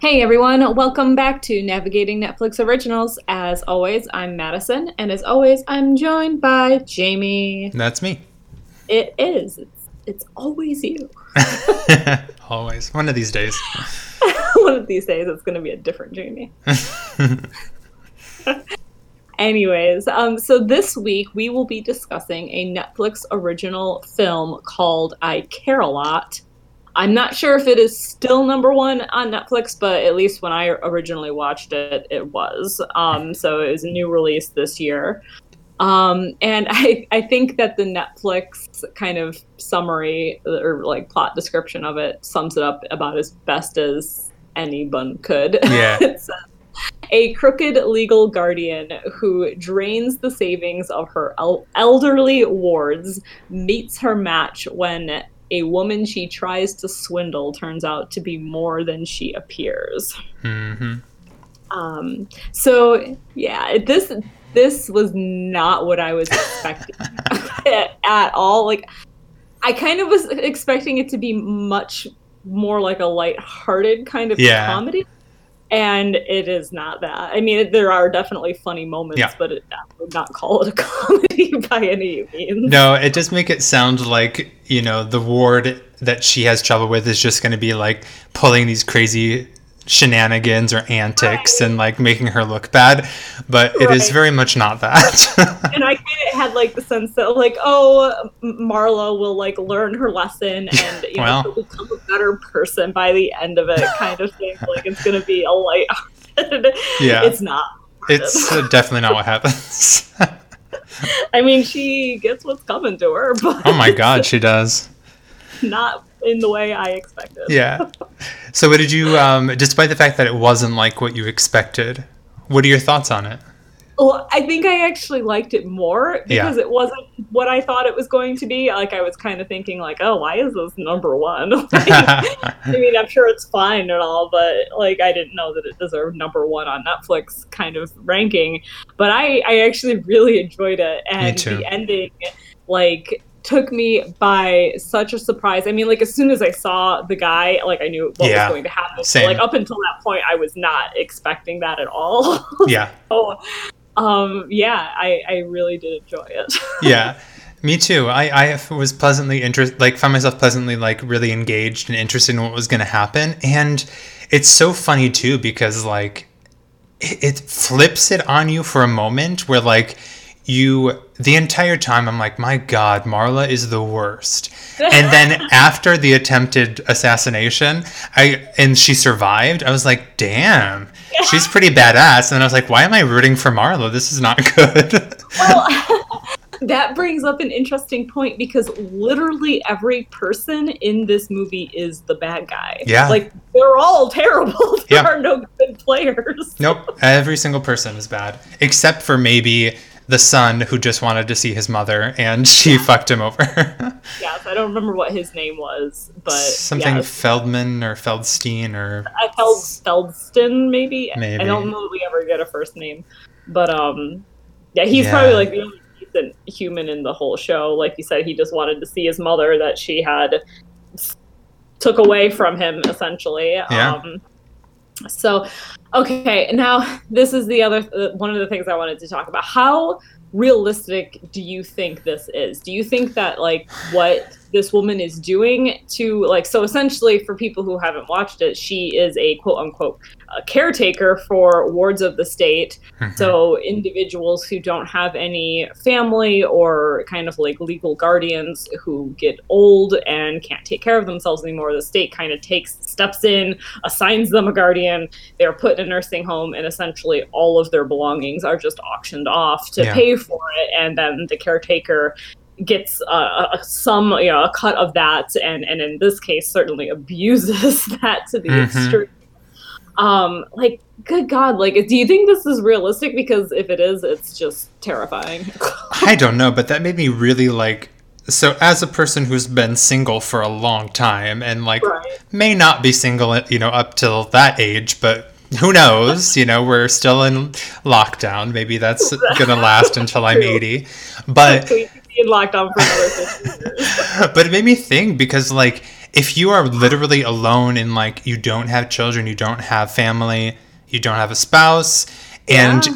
Hey everyone, welcome back to Navigating Netflix Originals. As always, I'm Madison, and as always, I'm joined by Jamie. That's me. It is. It's, it's always you. always. One of these days. One of these days, it's going to be a different Jamie. Anyways, um, so this week we will be discussing a Netflix original film called I Care a Lot I'm not sure if it is still number one on Netflix, but at least when I originally watched it, it was. Um, so it was a new release this year. Um, and I, I think that the Netflix kind of summary or like plot description of it sums it up about as best as anyone could. Yeah. a crooked legal guardian who drains the savings of her el- elderly wards meets her match when a woman she tries to swindle turns out to be more than she appears. Mm-hmm. Um, so yeah, this this was not what I was expecting at, at all. Like, I kind of was expecting it to be much more like a light-hearted kind of yeah. comedy and it is not that. I mean, there are definitely funny moments, yeah. but it, I would not call it a comedy by any means. No, it does make it sound like you know the ward that she has trouble with is just going to be like pulling these crazy shenanigans or antics right. and like making her look bad but right. it is very much not that. And i kind of had like the sense that like oh marla will like learn her lesson and you well. know become a better person by the end of it kind of thing. Like it's gonna be a light yeah. It's not. It's uh, definitely not what happens. I mean she gets what's coming to her but oh my god she does. not in the way I expected. yeah. So, what did you, um, despite the fact that it wasn't like what you expected, what are your thoughts on it? Well, I think I actually liked it more because yeah. it wasn't what I thought it was going to be. Like I was kind of thinking, like, oh, why is this number one? like, I mean, I'm sure it's fine and all, but like I didn't know that it deserved number one on Netflix kind of ranking. But I, I actually really enjoyed it, and the ending, like took me by such a surprise. I mean, like as soon as I saw the guy, like I knew what yeah, was going to happen. Same. like up until that point, I was not expecting that at all. Yeah. so, um, yeah, I, I really did enjoy it. yeah. Me too. I, I was pleasantly interested, like found myself pleasantly like really engaged and interested in what was going to happen. And it's so funny too, because like it, it flips it on you for a moment where like, you the entire time I'm like, my God, Marla is the worst. and then after the attempted assassination, I and she survived, I was like, damn, she's pretty badass. And I was like, why am I rooting for Marla? This is not good. well, that brings up an interesting point because literally every person in this movie is the bad guy. Yeah. Like they're all terrible. there yeah. are no good players. Nope. Every single person is bad. Except for maybe the son who just wanted to see his mother and she yeah. fucked him over. yes, I don't remember what his name was, but something. Feldman or Feldstein or I Feld Feldston maybe. Maybe I don't know that we ever get a first name, but um, yeah, he's yeah. probably like the only decent human in the whole show. Like you said, he just wanted to see his mother that she had took away from him essentially. Yeah. Um, so, okay, now this is the other uh, one of the things I wanted to talk about. How realistic do you think this is? Do you think that like what this woman is doing to like so essentially for people who haven't watched it she is a quote unquote a caretaker for wards of the state mm-hmm. so individuals who don't have any family or kind of like legal guardians who get old and can't take care of themselves anymore the state kind of takes steps in assigns them a guardian they're put a nursing home and essentially all of their belongings are just auctioned off to yeah. pay for it and then the caretaker gets uh, a, some you know a cut of that and and in this case certainly abuses that to the mm-hmm. extreme um like good god like do you think this is realistic because if it is it's just terrifying i don't know but that made me really like so as a person who's been single for a long time and like right. may not be single you know up till that age but who knows you know we're still in lockdown maybe that's gonna last until i'm 80 but in lockdown for another 50 years. but it made me think because like if you are literally alone and like you don't have children, you don't have family, you don't have a spouse, and Yeah.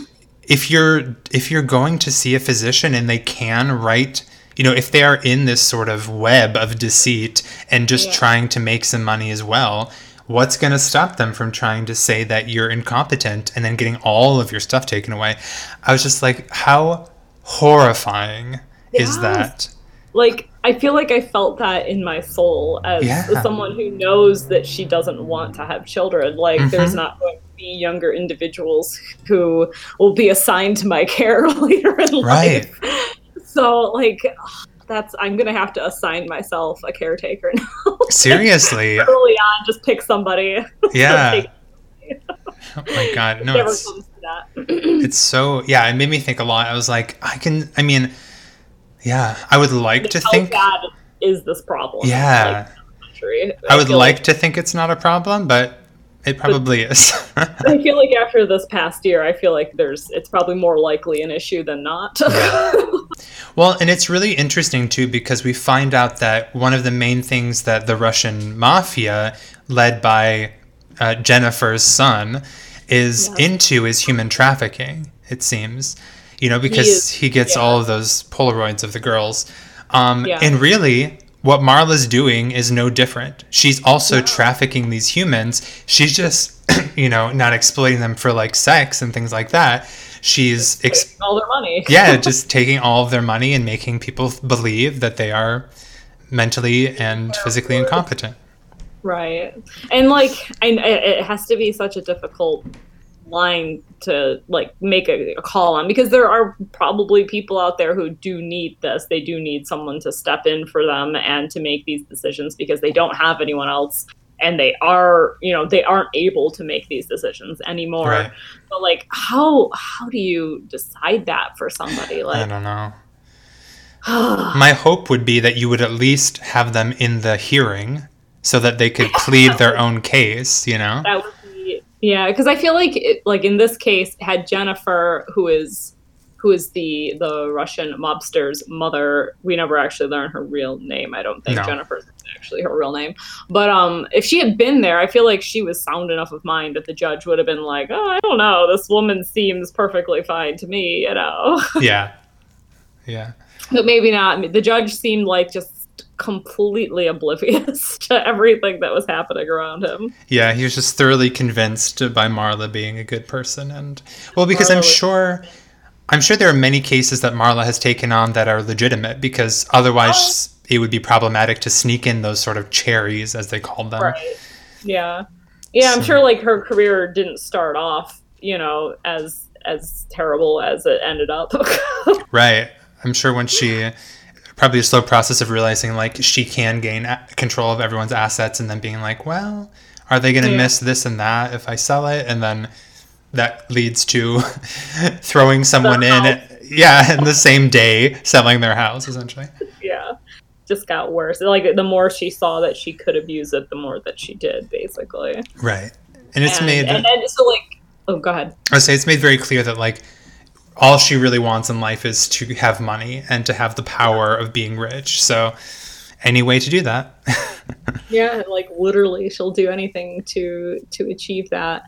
if you're if you're going to see a physician and they can write you know if they are in this sort of web of deceit and just Yeah. trying to make some money as well what's going to stop them from trying to say that you're incompetent and then getting all of your stuff taken away i was just like how horrifying is that like I feel like I felt that in my soul as Yeah. someone who knows that she doesn't want to have children. Like Mhm. there's not going to be younger individuals who will be assigned to my care later in Right. life. So like that's I'm gonna have to assign myself a caretaker now. seriously Early on, just pick somebody. yeah oh my god no it's, comes to that. it's so yeah it made me think a lot i was like i can i mean yeah i would like to think bad is this problem? Yeah. Like? I would feel like to think it's not a problem, but it probably is. I feel like after this past year, I feel like there's it's probably more likely an issue than not. Well, and it's really interesting too because we find out that one of the main things that the Russian mafia, led by uh, Jennifer's son, is Yeah. into is human trafficking. It seems, you know, because is- he, gets yeah. all of those Polaroids of the girls, um, Yeah. and really. What Marla's doing is no different. She's also trafficking these humans. She's just, you know, not exploiting them for like sex and things like that. She's ex- all their money. yeah, just taking all of their money and making people believe that they are mentally and physically incompetent. Right. And like, I, it has to be such a difficult line to like make a, a call on because there are probably people out there who do need this. They do need someone to step in for them and to make these decisions because they don't have anyone else and they are, you know, they aren't able to make these decisions anymore. Right. But like how how do you decide that for somebody like I don't know. My hope would be that you would at least have them in the hearing so that they could plead their own case, you know? that would be yeah because i feel like it, like in this case had jennifer who is who is the the russian mobster's mother we never actually learn her real name i don't think No. jennifer's actually her real name but um if she had been there i feel like she was sound enough of mind that the judge would have been like oh i don't know this woman seems perfectly fine to me you know Yeah. Yeah. but maybe not the judge seemed like just completely oblivious to everything that was happening around him Yeah, he was just thoroughly convinced by Marla being a good person and well because I'm was- sure I'm sure there are many cases that Marla has taken on that are legitimate because otherwise Oh. It would be problematic to sneak in those sort of cherries as they called them. Right. Yeah. Yeah, I'm sure like her career didn't start off, you know, as as terrible as it ended up. Right. I'm sure when she probably a slow process of realizing like she can gain control of everyone's assets and then being like, well, are they going to Yeah. miss this and that if I sell it? And then that leads to throwing someone in, yeah, in the same day, selling their house essentially. Just got worse. Like the more she saw that she could abuse it, the more that she did, basically. Right. And it's and, made, and then so like oh go ahead. I say it's made very clear that like all she really wants in life is to have money and to have the power of being rich. So any way to do that. Yeah, like literally she'll do anything to to achieve that.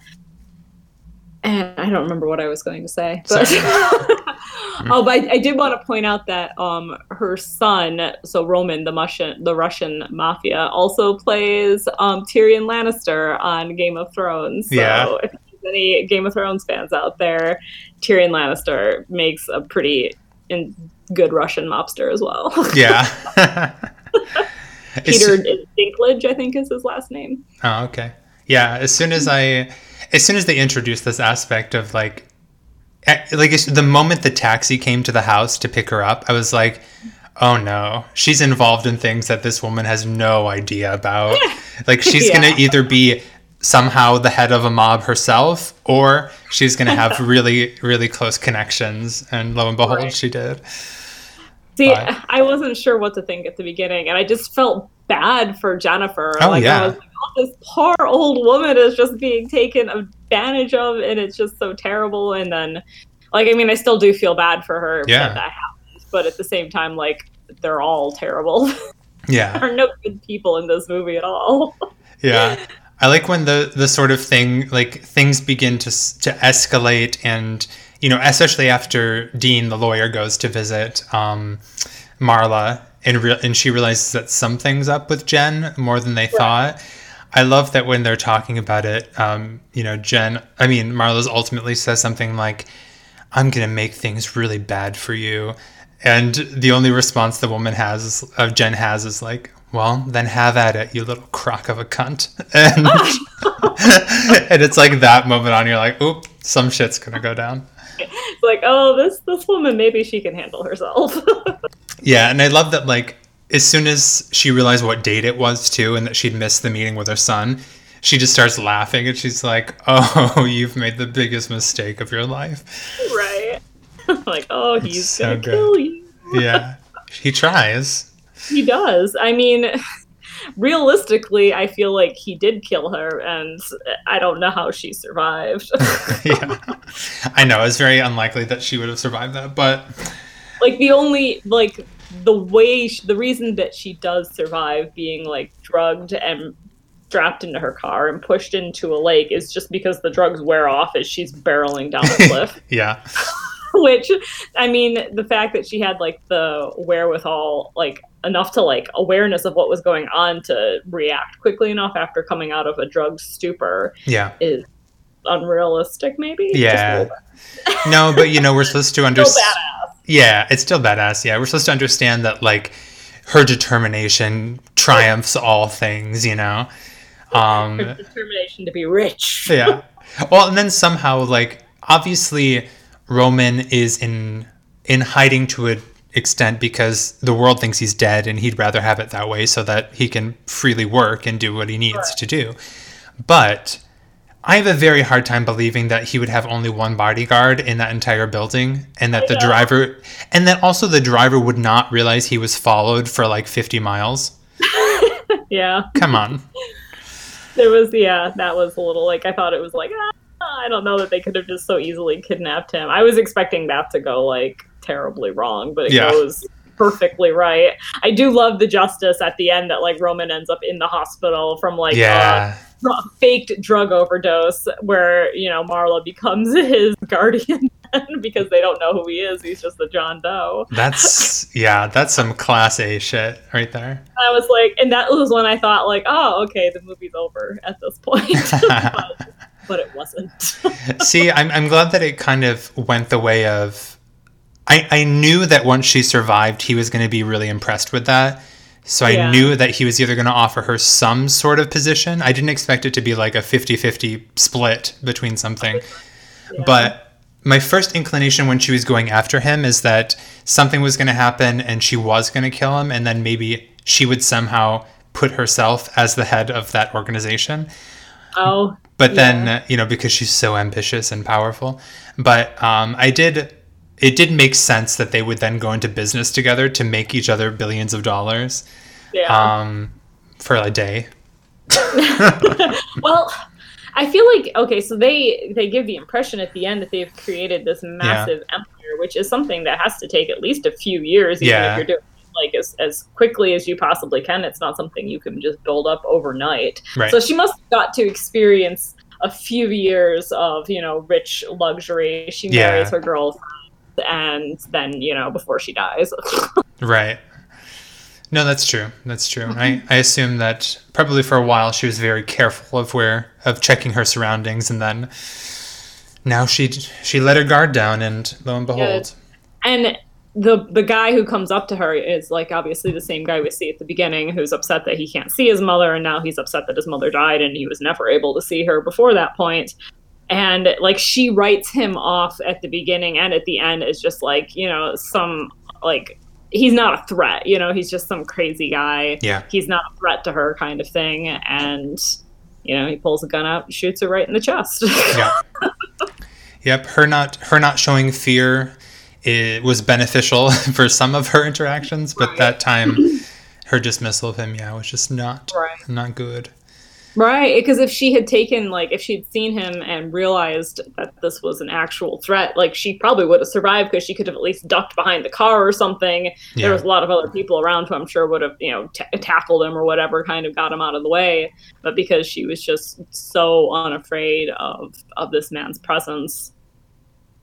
And I don't remember what I was going to say. But oh, but I, I did want to point out that um her son, so Roman, the Russian the Russian mafia, also plays um Tyrion Lannister on Game of Thrones. So Yeah. if there's any Game of Thrones fans out there, Tyrion Lannister makes a pretty in, good Russian mobster as well. yeah. Peter Dinklage, I think, is his last name. Oh, okay. Yeah, as soon as I, as soon as they introduced this aspect of like, like the moment the taxi came to the house to pick her up, I was like, oh no, she's involved in things that this woman has no idea about. like she's Yeah. gonna either be somehow the head of a mob herself, or she's gonna have really, really close connections. And lo and behold, Right. she did. See, But- I wasn't sure what to think at the beginning, and I just felt bad for Jennifer. Oh, like, yeah. I was like, this poor old woman is just being taken advantage of, and it's just so terrible. And then, like, I mean, I still do feel bad for her Yeah. that that happens, but at the same time, like, they're all terrible. Yeah. There are no good people in this movie at all. yeah. I like when the the sort of thing like things begin to to escalate and you know especially after Dean the lawyer goes to visit um, Marla and re- and she realizes that something's up with Jen more than they thought. I love that when they're talking about it, um, you know, Jen. I mean, Marla's ultimately says something like, "I'm gonna make things really bad for you," and the only response the woman has of Jen has is like, "Well, then have at it, you little crock of a cunt." And, and it's like that moment on, you're like, "Oop, some shit's gonna go down." It's like, oh, this this woman maybe she can handle herself. Yeah, and I love that like as soon as she realized what date it was too and that she'd missed the meeting with her son, she just starts laughing and she's like, "Oh, you've made the biggest mistake of your life." right. like, oh, he's so gonna good. kill you. Yeah. he tries. He does. I mean, realistically, I feel like he did kill her, and I don't know how she survived. yeah. I know, it's very unlikely that she would have survived that, but like the only like the way sh the reason that she does survive being like drugged and strapped into her car and pushed into a lake is just because the drugs wear off as she's barreling down a cliff yeah. which i mean the fact that she had like the wherewithal like enough to like awareness of what was going on to react quickly enough after coming out of a drug stupor Yeah. is unrealistic maybe Yeah. No, but you know, we're supposed to understand Yeah, it's still badass. Yeah, we're supposed to understand that like her determination triumphs all things, you know. Um her determination to be rich yeah. Well, and then somehow like obviously Roman is in in hiding to an extent because the world thinks he's dead and he'd rather have it that way so that he can freely work and do what he needs to do. But I have a very hard time believing that he would have only one bodyguard in that entire building and that the driver and that also the driver would not realize he was followed for like 50 miles. yeah Come on. There was, yeah, that was a little like I thought it was like ah, I don't know that they could have just so easily kidnapped him. I was expecting that to go like terribly wrong, but it Yeah. goes perfectly right. I do love the justice at the end that like Roman ends up in the hospital from like yeah. a dr- faked drug overdose, where you know Marla becomes his guardian because they don't know who he is. He's just the John Doe. That's yeah, that's some class A shit right there. I was like, and that was when I thought like, oh, okay, the movie's over at this point. but, but it wasn't. See, I'm I'm glad that it kind of went the way of I I knew that once she survived, he was going to be really impressed with that. So I knew that he was either going to offer her some sort of position. I didn't expect it to be like a 50-50 split between something. Yeah. But my first inclination when she was going after him is that something was going to happen and she was going to kill him and then maybe she would somehow put herself as the head of that organization. oh, but then Yeah. uh, you know because she's so ambitious and powerful but um, i did it did make sense that they would then go into business together to make each other billions of dollars yeah. um, for a day well, I feel like okay, so they they give the impression at the end that they've created this massive empire, which is something that has to take at least a few years, even Yeah. if you're doing like as, as quickly as you possibly can. It's not something you can just build up overnight. right So she must have got to experience a few years of, you know, rich luxury. She Yeah. marries her girlfriend and then, you know, before she dies. right. No that's true. That's true. I, mm-hmm. I assume that probably for a while she was very careful of where of checking her surroundings and then now she she let her guard down and lo and behold. And the the guy who comes up to her is like obviously the same guy we see at the beginning who's upset that he can't see his mother and now he's upset that his mother died and he was never able to see her before that point and like she writes him off at the beginning and at the end is just like you know some like he's not a threat you know he's just some crazy guy yeah he's not a threat to her kind of thing and you know he pulls a gun out shoots her right in the chest yeah. Yep, her not her not showing fear it was beneficial for some of her interactions, but Right. that time her dismissal of him, yeah, was just not right not good. Right, because if she had taken like if she'd seen him and realized that this was an actual threat, like she probably would have survived because she could have at least ducked behind the car or something. Yeah. There was a lot of other people around who I'm sure would have you know t- tackled him or whatever, kind of got him out of the way. But because she was just so unafraid of of this man's presence,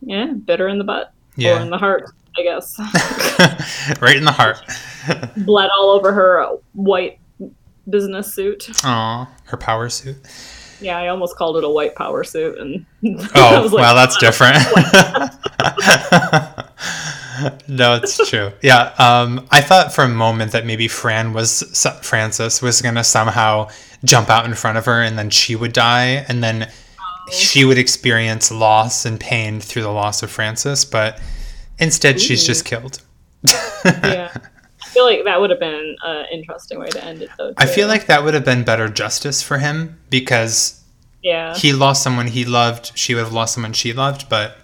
yeah, bitter in the butt Yeah. or in the heart, I guess. right in the heart. Blood all over her white business suit. Aw, her power suit. Yeah, I almost called it a white power suit, and Oh, like, well, that's different. no, it's true. Yeah, um, I thought for a moment that maybe Fran was Francis was gonna somehow jump out in front of her, and then she would die, and then she would experience loss and pain through the loss of Francis. But instead, she's just killed. yeah. I feel like that would have been an interesting way to end it, though. I feel like that would have been better justice for him because yeah, he lost someone he loved. She would have lost someone she loved, but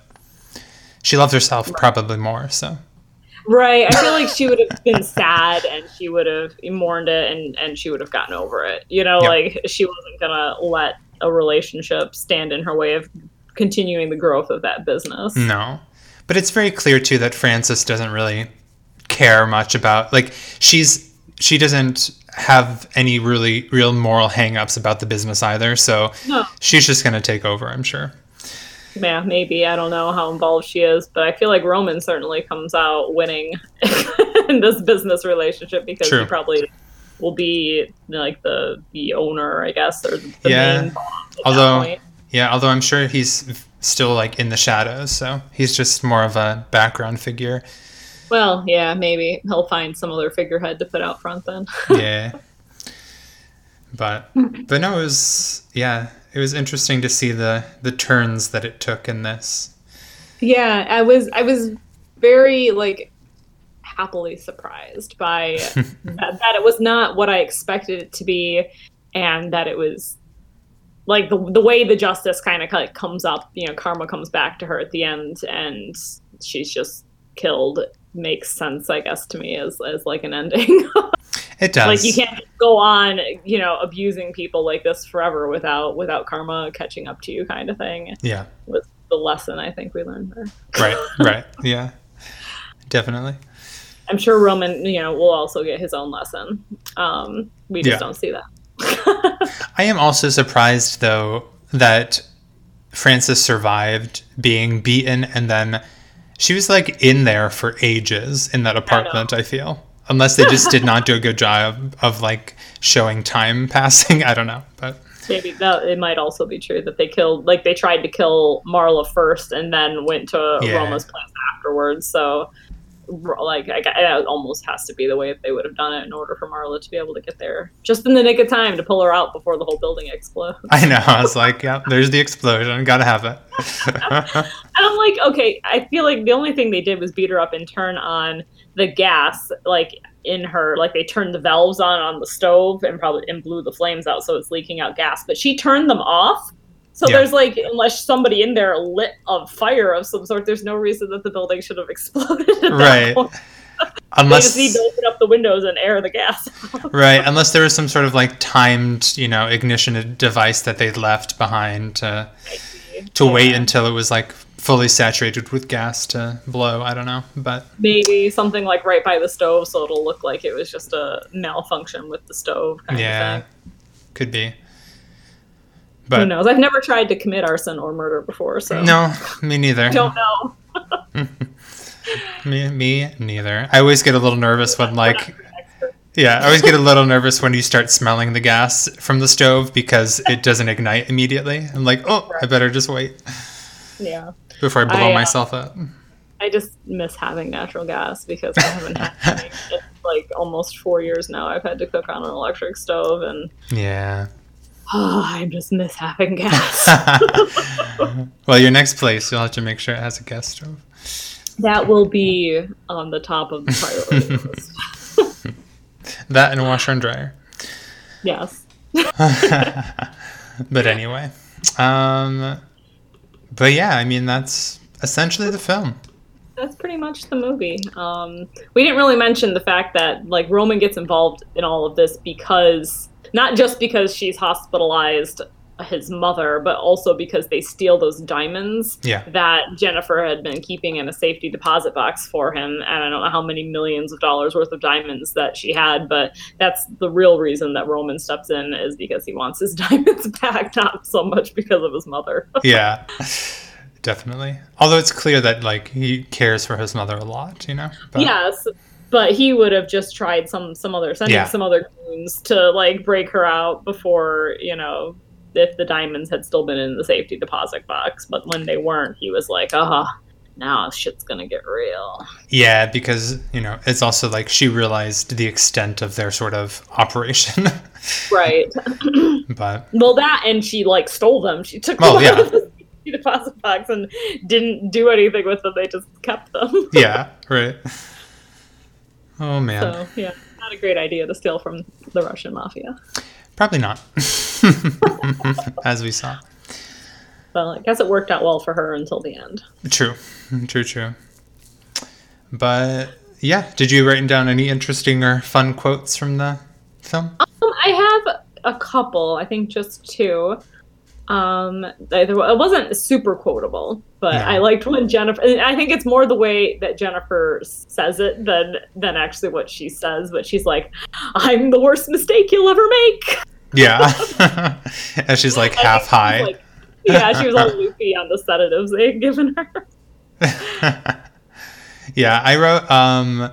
she loved herself probably more. So right. I feel like she would have been sad, and she would have mourned it, and and she would have gotten over it. You know, Yeah. like she wasn't gonna let a relationship stand in her way of continuing the growth of that business. no, but it's very clear too that Francis doesn't really care much about like she's she doesn't have any really real moral hangups about the business either. So No. she's just gonna take over. I'm sure. Yeah, maybe I don't know how involved she is, but I feel like Roman certainly comes out winning in this business relationship because True. he probably will be like the the owner, I guess, or the Yeah. main boss. At that Although- point. Yeah, although I'm sure he's still like in the shadows, so he's just more of a background figure. Well, yeah, maybe he'll find some other figurehead to put out front then. yeah. But but no, it was yeah, it was interesting to see the the turns that it took in this. Yeah, I was I was very like happily surprised by that, that it was not what I expected it to be and that it was like the the way the justice kind of like comes up, you know, karma comes back to her at the end and she's just killed makes sense I guess to me as as like an ending. It does. like you can't go on, you know, abusing people like this forever without without karma catching up to you kind of thing Yeah. was the lesson I think we learned there. Right. Right. Yeah. Definitely. I'm sure Roman, you know, will also get his own lesson. Um, we just Yeah. don't see that. I am also surprised though that Francis survived being beaten and then she was like in there for ages in that apartment, I, feel. Unless they just did not do a good job of like showing time passing. I don't know. But Maybe that it might also be true that they killed, like they tried to kill Marla first and then went to Yeah. Roma's place afterwards. So, like, I, it almost has to be the way that they would have done it in order for Marla to be able to get there just in the nick of time to pull her out before the whole building explodes. I know. I was like, yeah, there's the explosion. Gotta have it. And I'm like, okay, I feel like the only thing they did was beat her up and turn on the gas, like in her, like they turned the valves on on the stove and probably and blew the flames out, so it's leaking out gas. But she turned them off. So Yeah. there's like, unless somebody in there lit a fire of some sort, there's no reason that the building should have exploded. Right. Point. They Unless just need to open up the windows and air the gas. right, unless there was some sort of like timed, you know, ignition device that they'd left behind to to wait until it was like fully saturated with gas to blow. I don't know, but Maybe something like right by the stove, so it'll look like it was just a malfunction with the stove. Kind yeah, Of thing. could be. Who knows? I've never tried to commit arson or murder before, so no, me neither. don't know. Me, me neither. I always get a little nervous when like yeah, I always get a little nervous when you start smelling the gas from the stove because it doesn't ignite immediately. I'm like, oh, I better just wait Yeah, before I blow I, uh, myself up. I just miss having natural gas because I haven't had in like almost four years now. I've had to cook on an electric stove, and Yeah. Oh, I just miss having gas. well, your next place, you'll have to make sure it has a gas stove. that will be on the top of the priority list. That and a washer and dryer. Yes. But anyway, um, but yeah, I mean that's essentially the film. That's pretty much the movie. Um, we didn't really mention the fact that like Roman gets involved in all of this because not just because she's hospitalized his mother, but also because they steal those diamonds Yeah. that Jennifer had been keeping in a safety deposit box for him. And I don't know how many millions of dollars worth of diamonds that she had, but that's the real reason that Roman steps in is because he wants his diamonds back, not so much because of his mother. Yeah. Definitely. Although it's clear that like he cares for his mother a lot, you know. But, yes. But he would have just tried some some other sending Yeah. some other goons to like break her out before, you know, if the diamonds had still been in the safety deposit box. But when they weren't, he was like, uh now shit's gonna get real. Yeah, because you know it's also like she realized the extent of their sort of operation. Right. but Well, that and she like stole them. She took them yeah. of the safety deposit box and didn't do anything with them. They just kept them. yeah, right. Oh man, So yeah, not a great idea to steal from the Russian mafia. probably not. As we saw. Well, I guess it worked out well for her until the end. True, true, true. But yeah, did you write down any interesting or fun quotes from the film? Um, I have a couple. I think just two. Um, it wasn't super quotable, but No. I liked when Jennifer. and I think it's more the way that Jennifer says it than than actually what she says. But she's like, "I'm the worst mistake you'll ever make." Yeah, as she's like half think she was, high. like- yeah, she was all loopy on the sedatives they had given her. yeah, I wrote. Um,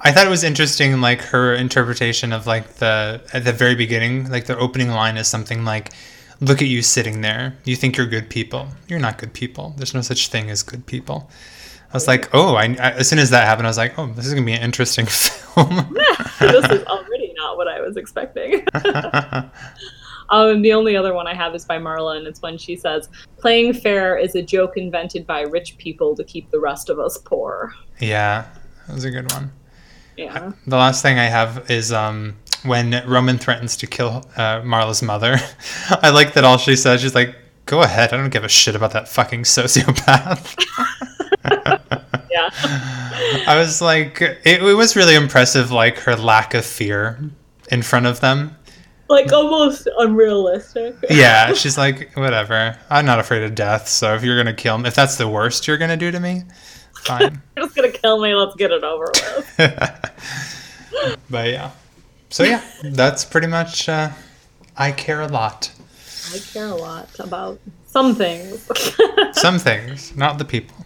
I thought it was interesting, like her interpretation of like the at the very beginning, like the opening line is something like, "Look at you sitting there. You think you're good people. You're not good people. There's no such thing as good people." I was like, "Oh!" I, I as soon as that happened, I was like, "Oh, this is gonna be an interesting film." this is already not what I was expecting. Um, the only other one I have is by Marla, and it's when she says, "Playing fair is a joke invented by rich people to keep the rest of us poor." yeah, that was a good one. Yeah, The last thing I have is um, when Roman threatens to kill uh, Marla's mother. I like that all she says. She's like, "Go ahead. I don't give a shit about that fucking sociopath." yeah, I was like, it, it was really impressive, like her lack of fear in front of them. like almost unrealistic. Yeah, she's like, whatever. I'm not afraid of death. So if you're gonna kill me, if that's the worst you're gonna do to me, fine. You're just gonna kill me. Let's get it over with. but yeah. So yeah, that's pretty much. Uh, I care a lot. I care a lot about some things, Some things, not the people.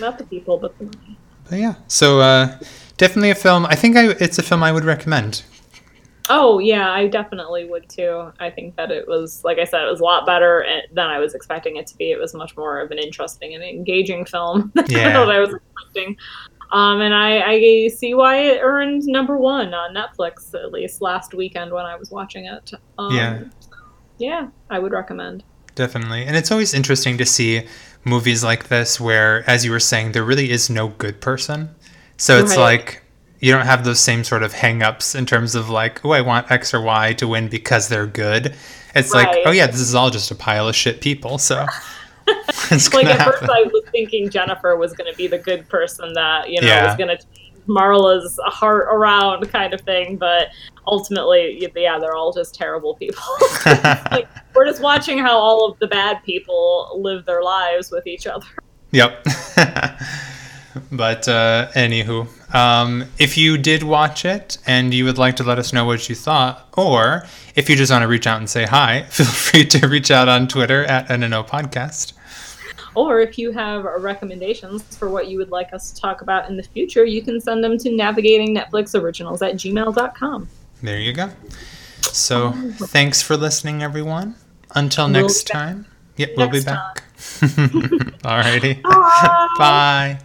not the people, but the money. But yeah, so uh, definitely a film. I think I, it's a film I would recommend. Oh yeah, I definitely would too. I think that it was, like I said, it was a lot better eh, than I was expecting it to be. It was much more of an interesting and engaging film than Yeah. I was expecting. Um, and I, I see why it earned number one on Netflix at least last weekend when I was watching it. Um, Yeah. yeah, I would recommend. Definitely. And it's always interesting to see movies like this where, as you were saying, there really is no good person. So it's Right. like you don't have those same sort of hangups in terms of like, oh, I want X or Y to win because they're good. It's like, oh, yeah, this is all just a pile of shit people. So Like at first. I was thinking Jennifer was going to be the good person that you know Yeah. was going to Marla's heart around kind of thing, but ultimately, yeah, they're all just terrible people. like we're just watching how all of the bad people live their lives with each other. Yep. but uh, anywho, um, if you did watch it and you would like to let us know what you thought, or if you just want to reach out and say hi, feel free to reach out on Twitter at NNO Podcast. Or if you have recommendations for what you would like us to talk about in the future, you can send them to navigating Netflix originals at gmail.com. There you go. So thanks for listening, everyone. Until We'll next time. Yep, we'll be next back. Alrighty. Bye. Bye.